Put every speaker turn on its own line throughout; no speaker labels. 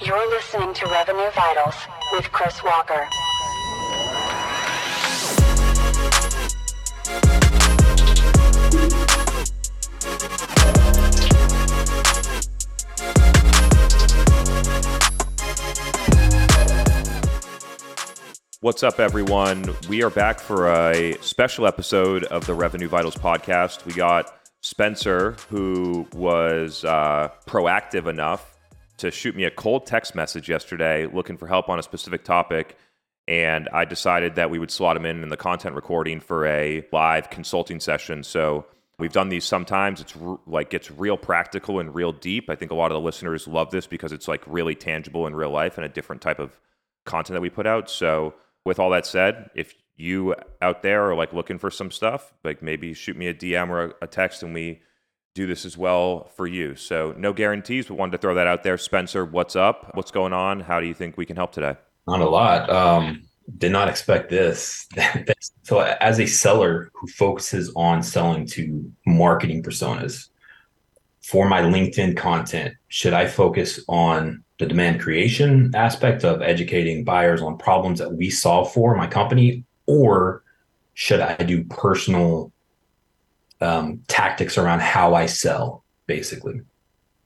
You're listening to Revenue Vitals with Chris Walker.
What's up, everyone? We are back for a special episode of the Revenue Vitals podcast. We got Spencer, who was uh, proactive enough to shoot me a cold text message yesterday looking for help on a specific topic. And I decided that we would slot him in in the content recording for a live consulting session. So we've done these sometimes. It's r- like gets real practical and real deep. I think a lot of the listeners love this because it's like really tangible in real life and a different type of content that we put out. So with all that said, if you out there are like looking for some stuff, like maybe shoot me a DM or a text and we do this as well for you. So no guarantees, but wanted to throw that out there. Spencer, what's up? What's going on? How do you think we can help today?
Not a lot. Um, did not expect this. so as a seller who focuses on selling to marketing personas for my LinkedIn content, should I focus on the demand creation aspect of educating buyers on problems that we solve for my company, or should I do personal um, tactics around how I sell, basically?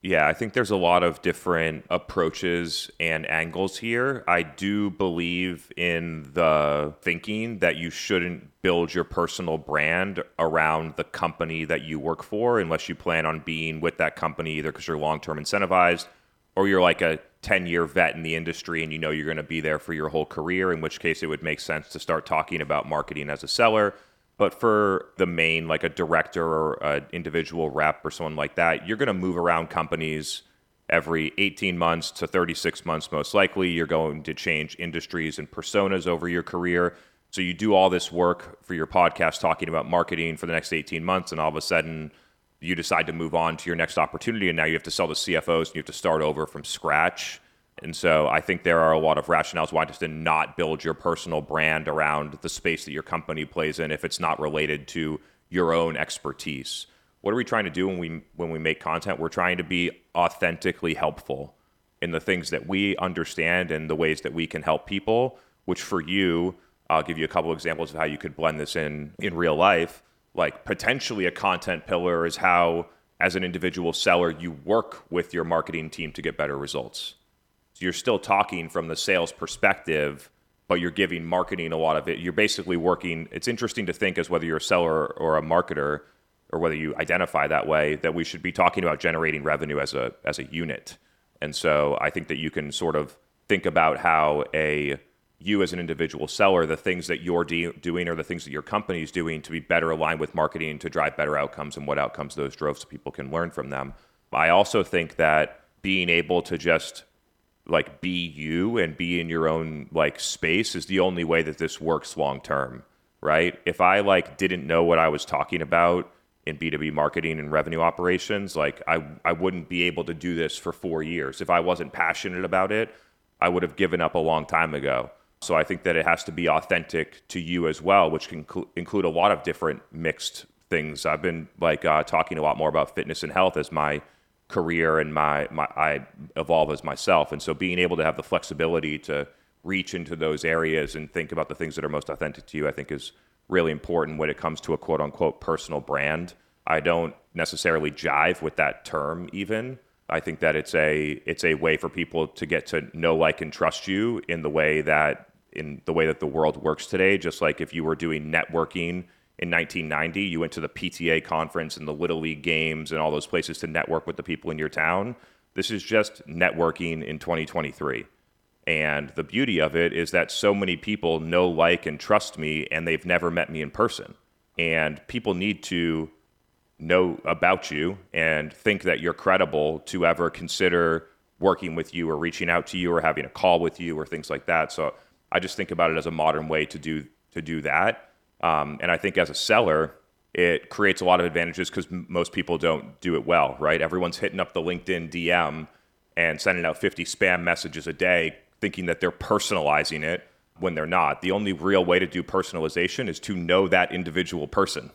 Yeah, I think there's a lot of different approaches and angles here. I do believe in the thinking that you shouldn't build your personal brand around the company that you work for unless you plan on being with that company either because you're long term incentivized or you're like a 10 year vet in the industry and you know you're going to be there for your whole career, in which case it would make sense to start talking about marketing as a seller. But for the main, like a director or an individual rep or someone like that, you're going to move around companies every 18 months to 36 months, most likely. You're going to change industries and personas over your career. So you do all this work for your podcast talking about marketing for the next 18 months, and all of a sudden, you decide to move on to your next opportunity and now you have to sell the CFOs and you have to start over from scratch. And so I think there are a lot of rationales why just to not build your personal brand around the space that your company plays in if it's not related to your own expertise. What are we trying to do when we when we make content? We're trying to be authentically helpful in the things that we understand and the ways that we can help people, which for you, I'll give you a couple examples of how you could blend this in in real life like potentially a content pillar is how as an individual seller you work with your marketing team to get better results so you're still talking from the sales perspective but you're giving marketing a lot of it you're basically working it's interesting to think as whether you're a seller or a marketer or whether you identify that way that we should be talking about generating revenue as a as a unit and so i think that you can sort of think about how a you as an individual seller, the things that you're de- doing or the things that your company is doing to be better aligned with marketing to drive better outcomes and what outcomes those drove so people can learn from them. I also think that being able to just like be you and be in your own like space is the only way that this works long term, right? If I like didn't know what I was talking about in B2B marketing and revenue operations, like I I wouldn't be able to do this for 4 years. If I wasn't passionate about it, I would have given up a long time ago. So I think that it has to be authentic to you as well, which can cl- include a lot of different mixed things. I've been like uh, talking a lot more about fitness and health as my career and my, my I evolve as myself. And so being able to have the flexibility to reach into those areas and think about the things that are most authentic to you, I think is really important when it comes to a quote unquote personal brand. I don't necessarily jive with that term even. I think that it's a it's a way for people to get to know, like, and trust you in the way that in the way that the world works today. Just like if you were doing networking in 1990, you went to the PTA conference and the Little League games and all those places to network with the people in your town. This is just networking in 2023. And the beauty of it is that so many people know, like, and trust me, and they've never met me in person. And people need to know about you and think that you're credible to ever consider working with you or reaching out to you or having a call with you or things like that. So I just think about it as a modern way to do to do that. Um, and I think as a seller, it creates a lot of advantages because m- most people don't do it well, right? Everyone's hitting up the LinkedIn DM and sending out 50 spam messages a day, thinking that they're personalizing it when they're not. The only real way to do personalization is to know that individual person.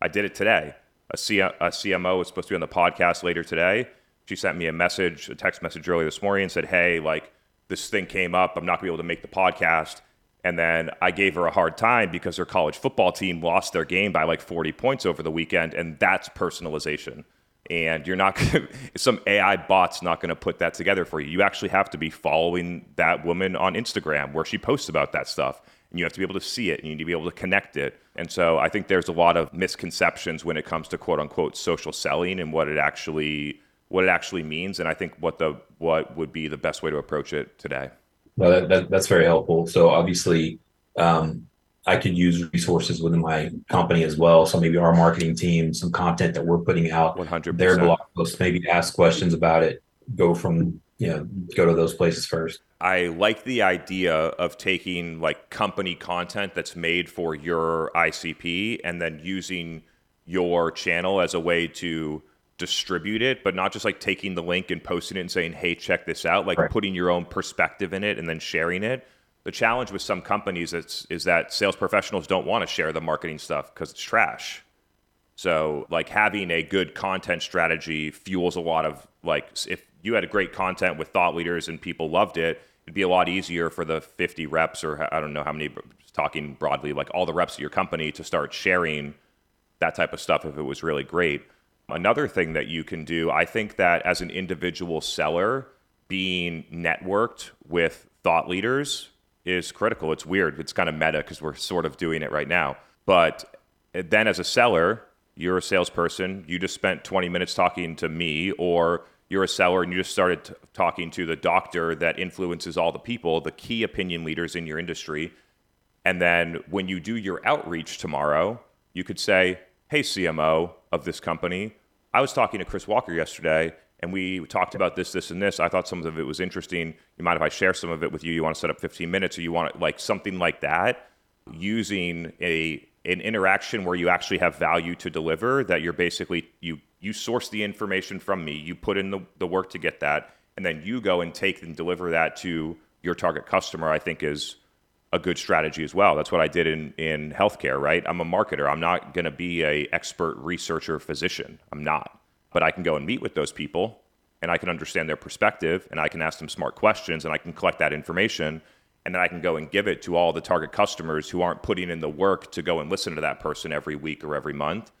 I did it today. A, C- a CMO is supposed to be on the podcast later today. She sent me a message, a text message earlier this morning, and said, "Hey, like this thing came up. I'm not gonna be able to make the podcast." And then I gave her a hard time because her college football team lost their game by like 40 points over the weekend, and that's personalization. And you're not gonna, some AI bot's not gonna put that together for you. You actually have to be following that woman on Instagram where she posts about that stuff and you have to be able to see it and you need to be able to connect it. And so I think there's a lot of misconceptions when it comes to quote unquote social selling and what it actually what it actually means. And I think what the what would be the best way to approach it today.
Well, that, that, that's very helpful. So obviously, um, I could use resources within my company as well. So maybe our marketing team, some content that we're putting out,
100%.
their blog posts, maybe ask questions about it, go from you know go to those places first.
I like the idea of taking like company content that's made for your ICP and then using your channel as a way to distribute it, but not just like taking the link and posting it and saying, "Hey, check this out." Like
Right.
putting your own perspective in it and then sharing it. The challenge with some companies is, is that sales professionals don't want to share the marketing stuff because it's trash. So, like having a good content strategy fuels a lot of like if you had a great content with thought leaders and people loved it, it'd be a lot easier for the 50 reps or I don't know how many talking broadly like all the reps of your company to start sharing that type of stuff if it was really great. Another thing that you can do, I think that as an individual seller, being networked with thought leaders is critical. It's weird. It's kind of meta because we're sort of doing it right now. But then as a seller, you're a salesperson, you just spent 20 minutes talking to me, or you're a seller and you just started t- talking to the doctor that influences all the people, the key opinion leaders in your industry. And then when you do your outreach tomorrow, you could say, Hey, CMO of this company, I was talking to Chris Walker yesterday and we talked about this, this, and this. I thought some of it was interesting. You mind if I share some of it with you? You want to set up 15 minutes or you want like something like that using a an interaction where you actually have value to deliver that you're basically you you source the information from me you put in the, the work to get that and then you go and take and deliver that to your target customer i think is a good strategy as well that's what i did in in healthcare right i'm a marketer i'm not going to be a expert researcher physician i'm not but i can go and meet with those people and i can understand their perspective and i can ask them smart questions and i can collect that information and then I can go and give it to all the target customers who aren't putting in the work to go and listen to that person every week or every month.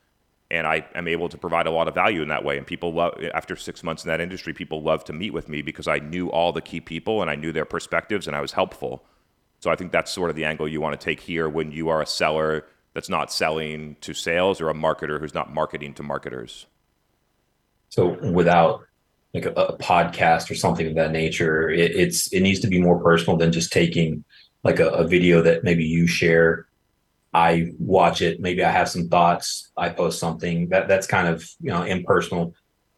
And I am able to provide a lot of value in that way. And people love, after six months in that industry, people love to meet with me because I knew all the key people and I knew their perspectives and I was helpful. So I think that's sort of the angle you want to take here when you are a seller that's not selling to sales or a marketer who's not marketing to marketers.
So without like a, a podcast or something of that nature, it, it's it needs to be more personal than just taking like a, a video that maybe you share. I watch it, maybe I have some thoughts, I post something that that's kind of you know impersonal.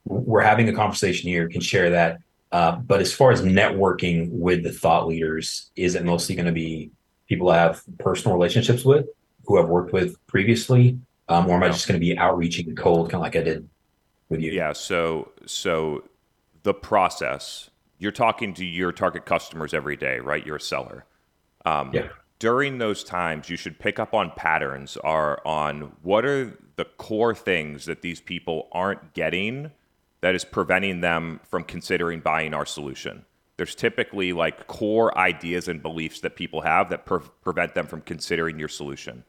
We're having a conversation here, can share that. Uh, but as far as networking with the thought leaders, is it mostly going to be people I have personal relationships with, who I've worked with previously, um, or am I just going to be outreaching cold, kind of like I did with you?
Yeah. So so the process you're talking to your target customers every day, right? You're a seller. Um,
Yeah.
During those times, you should pick up on patterns. Are on what are the core things that these people aren't getting that is preventing them from considering buying our solution. There's typically like core ideas and beliefs that people have that pre- prevent them from considering your solution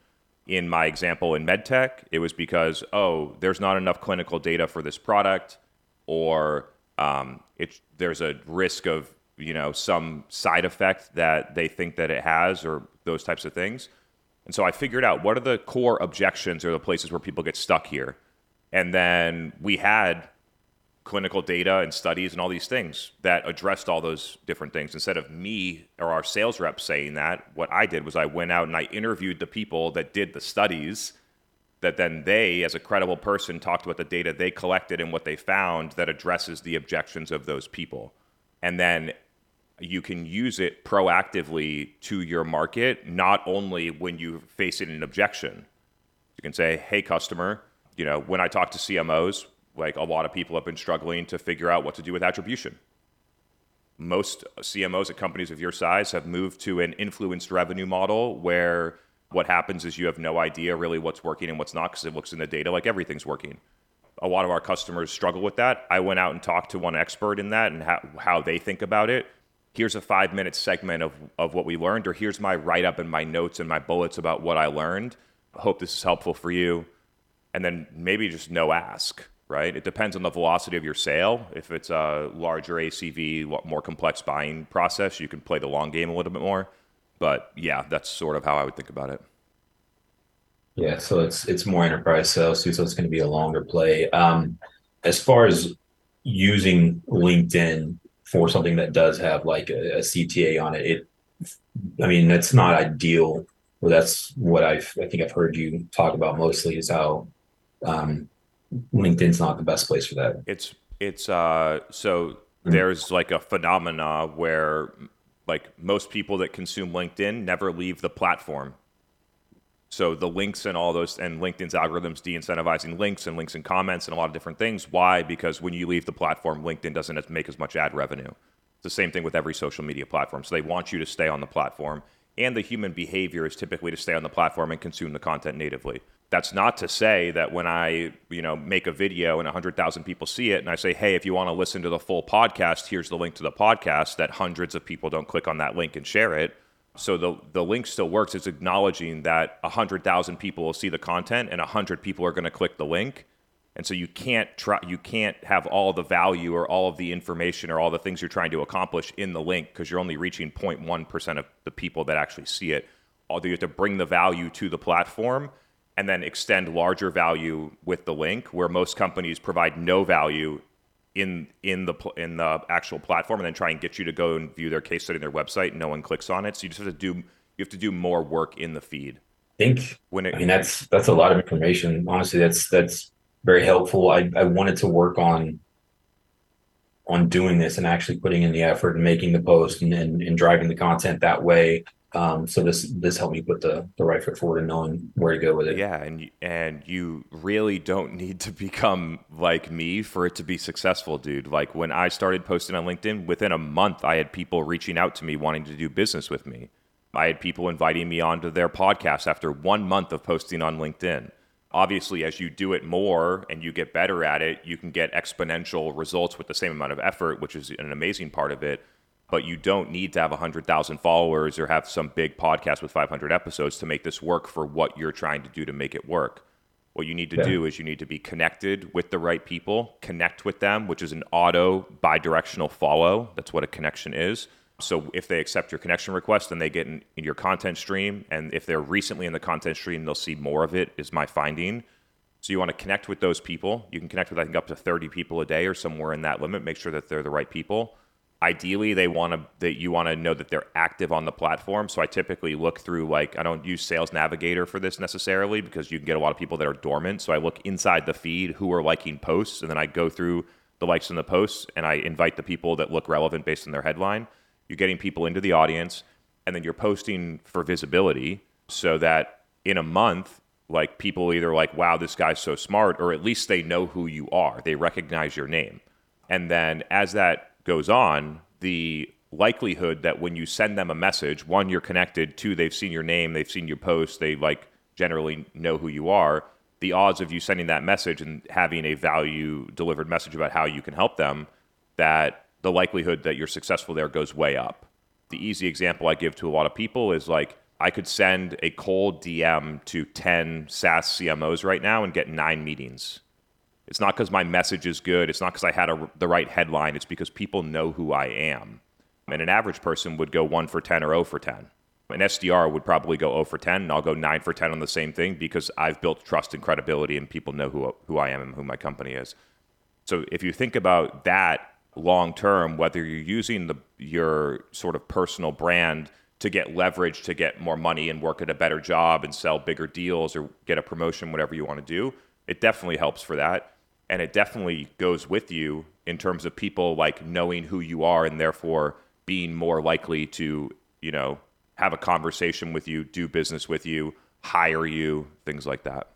in my example in medtech, it was because oh, there's not enough clinical data for this product, or um, it, there's a risk of you know some side effect that they think that it has, or those types of things. And so I figured out what are the core objections or the places where people get stuck here, and then we had clinical data and studies and all these things that addressed all those different things. Instead of me or our sales reps saying that, what I did was I went out and I interviewed the people that did the studies that then they, as a credible person, talked about the data they collected and what they found that addresses the objections of those people. And then you can use it proactively to your market, not only when you face an objection. You can say, hey, customer, you know, when I talk to CMOs, like a lot of people have been struggling to figure out what to do with attribution. Most CMOs at companies of your size have moved to an influenced revenue model where what happens is you have no idea really what's working and what's not because it looks in the data like everything's working. a lot of our customers struggle with that. I went out and talked to one expert in that and how, how they think about it. Here's a five minute segment of, of what we learned, or here's my write up and my notes and my bullets about what I learned. I hope this is helpful for you. And then maybe just no ask, right? It depends on the velocity of your sale. If it's a larger ACV, more complex buying process, you can play the long game a little bit more. But yeah, that's sort of how I would think about it.
Yeah, so it's it's more enterprise sales so it's going to be a longer play. Um, as far as using LinkedIn for something that does have like a, a CTA on it, it, I mean, that's not ideal. Well, that's what I've I think I've heard you talk about mostly is how um, LinkedIn's not the best place for that.
It's it's uh so mm-hmm. there's like a phenomena where like most people that consume LinkedIn never leave the platform so the links and all those and LinkedIn's algorithms de-incentivizing links and links and comments and a lot of different things. Why? Because when you leave the platform, LinkedIn doesn't make as much ad revenue. It's the same thing with every social media platform. So they want you to stay on the platform. And the human behavior is typically to stay on the platform and consume the content natively. That's not to say that when I, you know, make a video and 100,000 people see it and I say, "Hey, if you want to listen to the full podcast, here's the link to the podcast," that hundreds of people don't click on that link and share it so the the link still works. It's acknowledging that hundred thousand people will see the content and hundred people are going to click the link, and so you can't try you can't have all the value or all of the information or all the things you're trying to accomplish in the link because you're only reaching 0.1 percent of the people that actually see it. Although you have to bring the value to the platform and then extend larger value with the link, where most companies provide no value in in the in the actual platform and then try and get you to go and view their case study on their website and no one clicks on it. So you just have to do you have to do more work in the feed.
I think when it, i mean that's that's a lot of information. Honestly that's that's very helpful. I i wanted to work on on doing this and actually putting in the effort and making the post and, and, and driving the content that way um, so this this helped me put the the right foot forward and knowing where to go with it.
Yeah, and and you really don't need to become like me for it to be successful, dude. Like when I started posting on LinkedIn, within a month, I had people reaching out to me wanting to do business with me. I had people inviting me onto their podcast after one month of posting on LinkedIn. Obviously, as you do it more and you get better at it, you can get exponential results with the same amount of effort, which is an amazing part of it but you don't need to have 100,000 followers or have some big podcast with 500 episodes to make this work for what you're trying to do to make it work. What you need to yeah. do is you need to be connected with the right people, connect with them, which is an auto bi-directional follow. That's what a connection is. So if they accept your connection request, then they get in, in your content stream. And if they're recently in the content stream, they'll see more of it, is my finding. So you want to connect with those people. You can connect with, I think, up to 30 people a day or somewhere in that limit. Make sure that they're the right people ideally they want to that you want to know that they're active on the platform. So i typically look through like i don't use sales navigator for this necessarily because you can get a lot of people that are dormant. So i look inside the feed who are liking posts and then i go through the likes and the posts and i invite the people that look relevant based on their headline. You're getting people into the audience and then you're posting for visibility so that in a month like people either like wow this guy's so smart or at least they know who you are. They recognize your name. And then as that goes on, the likelihood that when you send them a message, one, you're connected, two, they've seen your name, they've seen your post, they like generally know who you are. The odds of you sending that message and having a value delivered message about how you can help them, that the likelihood that you're successful there goes way up. The easy example I give to a lot of people is like I could send a cold DM to 10 SaaS CMOs right now and get nine meetings it's not because my message is good. It's not because I had a, the right headline. It's because people know who I am. And an average person would go 1 for 10 or 0 for 10. An SDR would probably go 0 for 10, and I'll go 9 for 10 on the same thing because I've built trust and credibility, and people know who, who I am and who my company is. So if you think about that long term, whether you're using the, your sort of personal brand to get leverage, to get more money and work at a better job and sell bigger deals or get a promotion, whatever you want to do, it definitely helps for that and it definitely goes with you in terms of people like knowing who you are and therefore being more likely to you know have a conversation with you do business with you hire you things like that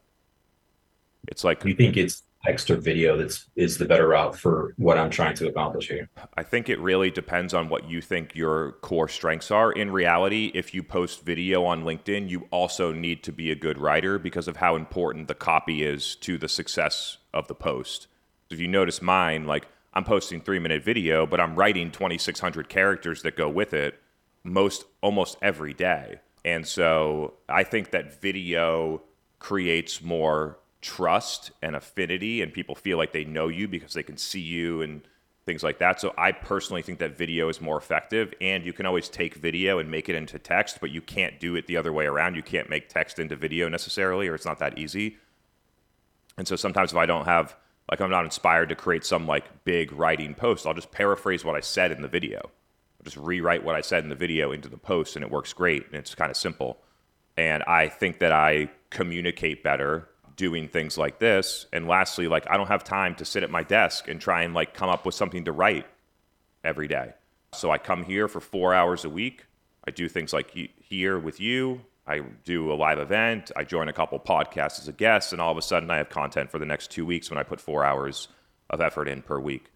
it's like
you think it's text or video that's is the better route for what I'm trying to accomplish here?
I think it really depends on what you think your core strengths are. In reality, if you post video on LinkedIn, you also need to be a good writer because of how important the copy is to the success of the post. If you notice mine, like I'm posting three minute video, but I'm writing 2,600 characters that go with it most almost every day. And so I think that video creates more trust and affinity, and people feel like they know you because they can see you and things like that. So I personally think that video is more effective, and you can always take video and make it into text, but you can't do it the other way around. You can't make text into video necessarily, or it's not that easy. And so sometimes if I don't have like I'm not inspired to create some like big writing post, I'll just paraphrase what I said in the video. I'll just rewrite what I said in the video into the post, and it works great. And it's kind of simple. And I think that I communicate better doing things like this. And lastly, like I don't have time to sit at my desk and try and like come up with something to write every day. So I come here for four hours a week. I do things like here with you. I do a live event. I join a couple podcasts as a guest, and all of a sudden I have content for the next two weeks when I put four hours of effort in per week.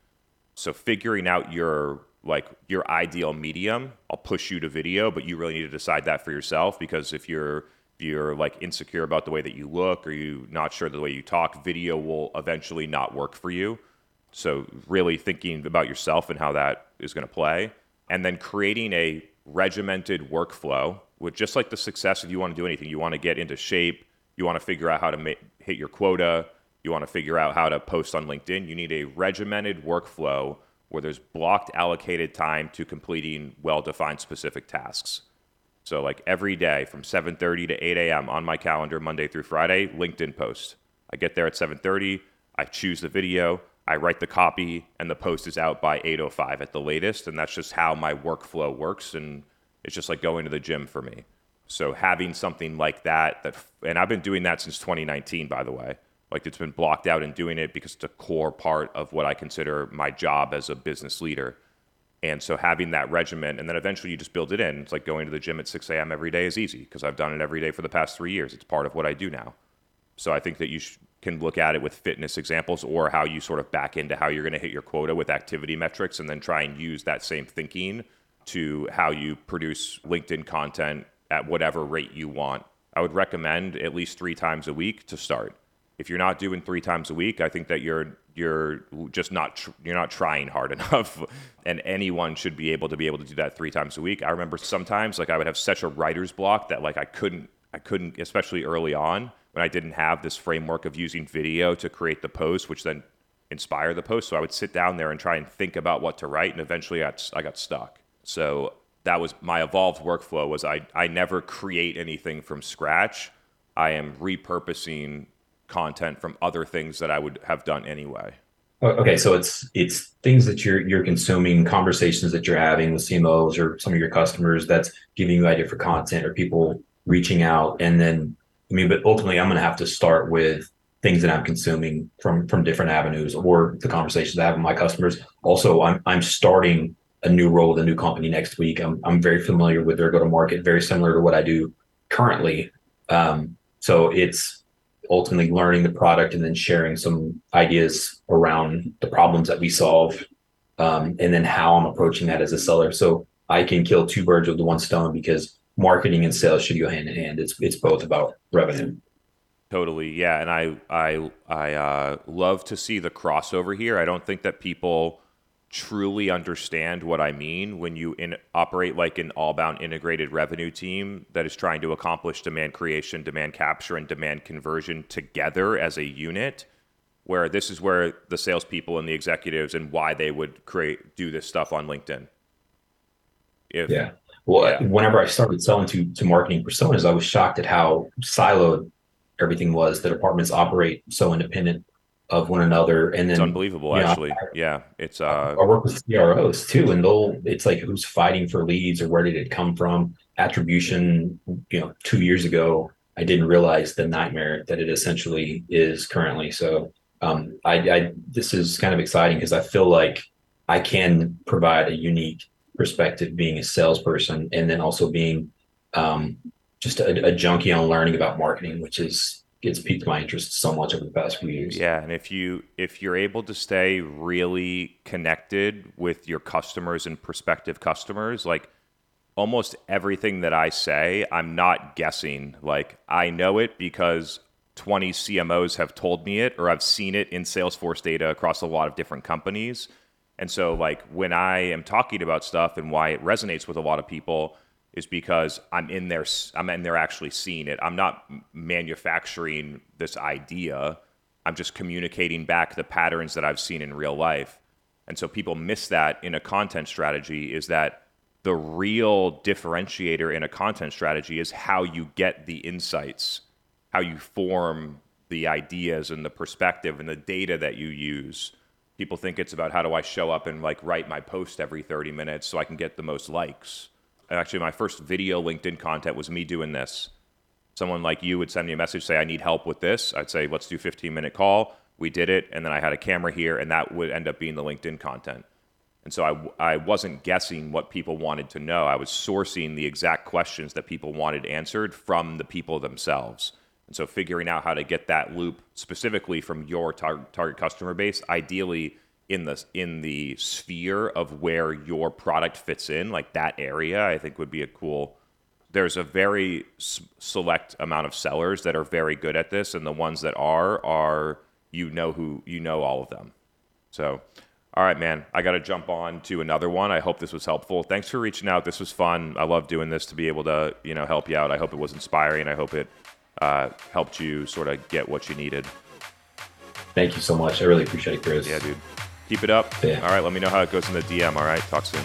So figuring out your like your ideal medium, I'll push you to video, but you really need to decide that for yourself because if you're if you're like insecure about the way that you look or you're not sure the way you talk, video will eventually not work for you. So really thinking about yourself and how that is going to play and then creating a regimented workflow with just like the success if you want to do anything. You want to get into shape. You want to figure out how to ma- hit your quota. You want to figure out how to post on linkedin. You need a regimented workflow where there's blocked allocated time to completing well-defined specific tasks. So like every day from 7.30 to 8 a.m on my calendar monday through friday linkedin post. I get there at 7.30 i choose the video i write the copy and the post is out by 8.05 at the latest and that's just how my workflow works and it's just like going to the gym for me. So having something like that that and I've been doing that since 2019 by the way. Like it's been blocked out and doing it because it's a core part of what I consider my job as a business leader. And so having that regimen and then eventually you just build it in. It's like going to the gym at 6 a.m. every day is easy because I've done it every day for the past three years. It's part of what I do now. So I think that you sh- can look at it with fitness examples or how you sort of back into how you're going to hit your quota with activity metrics and then try and use that same thinking to how you produce LinkedIn content at whatever rate you want. I would recommend at least three times a week to start. If you're not doing three times a week, I think that you're you're just not tr- you're not trying hard enough. and anyone should be able to be able to do that three times a week. I remember sometimes like I would have such a writer's block that like I couldn't I couldn't especially early on when I didn't have this framework of using video to create the post, which then inspire the post. So I would sit down there and try and think about what to write, and eventually I I got stuck. So that was my evolved workflow was I, I never create anything from scratch. I am repurposing content from other things that I would have done anyway.
Okay, so it's it's things that you're you're consuming, conversations that you're having with CMOs or some of your customers that's giving you idea for content or people reaching out. And then I mean, but ultimately I'm gonna have to start with things that I'm consuming from from different avenues or the conversations I have with my customers. Also, I'm I'm starting a new role with a new company next week. I'm, I'm very familiar with their go to market, very similar to what I do currently. Um, so it's ultimately learning the product and then sharing some ideas around the problems that we solve um, and then how I'm approaching that as a seller. So I can kill two birds with one stone because marketing and sales should go hand in hand. It's it's both about revenue.
Totally, yeah, and I I I uh, love to see the crossover here. I don't think that people truly understand what I mean when you in, operate like an all bound integrated revenue team that is trying to accomplish demand creation, demand capture, and demand conversion together as a unit. Where this is where the salespeople and the executives and why they would create do this stuff on LinkedIn.
If, yeah. Well, yeah. whenever I started selling to to marketing personas, I was shocked at how siloed everything was. The departments operate so independent of one another. And then
it's unbelievable, actually. Know, I, yeah, it's. Uh,
I work with CROs too, and they'll. It's like who's fighting for leads or where did it come from? Attribution. You know, two years ago, I didn't realize the nightmare that it essentially is currently. So, um, I, I this is kind of exciting because I feel like I can provide a unique perspective being a salesperson and then also being um, just a, a junkie on learning about marketing, which is it's piqued my interest so much over the past few years.
Yeah, and if you if you're able to stay really connected with your customers and prospective customers, like almost everything that I say, I'm not guessing. Like I know it because 20 CMOs have told me it, or I've seen it in Salesforce data across a lot of different companies. And so, like, when I am talking about stuff and why it resonates with a lot of people is because I'm in there, I'm in there actually seeing it. I'm not manufacturing this idea. I'm just communicating back the patterns that I've seen in real life. And so people miss that in a content strategy is that the real differentiator in a content strategy is how you get the insights, how you form the ideas and the perspective and the data that you use. People think it's about how do I show up and like write my post every 30 minutes so I can get the most likes. Actually, my first video LinkedIn content was me doing this. Someone like you would send me a message, say, I need help with this. I'd say, let's do 15 minute call. We did it. And then I had a camera here, and that would end up being the LinkedIn content. And so I, I wasn't guessing what people wanted to know. I was sourcing the exact questions that people wanted answered from the people themselves. And so figuring out how to get that loop specifically from your tar- target customer base, ideally in the in the sphere of where your product fits in, like that area, I think would be a cool. There's a very s- select amount of sellers that are very good at this, and the ones that are are you know who you know all of them. So all right, man. I got to jump on to another one. I hope this was helpful. Thanks for reaching out. This was fun. I love doing this to be able to, you know, help you out. I hope it was inspiring. I hope it uh, helped you sort of get what you needed.
Thank you so much. I really appreciate it, Chris.
Yeah, dude. Keep it up.
Yeah.
All right. Let me know how it goes in the DM. All right. Talk soon.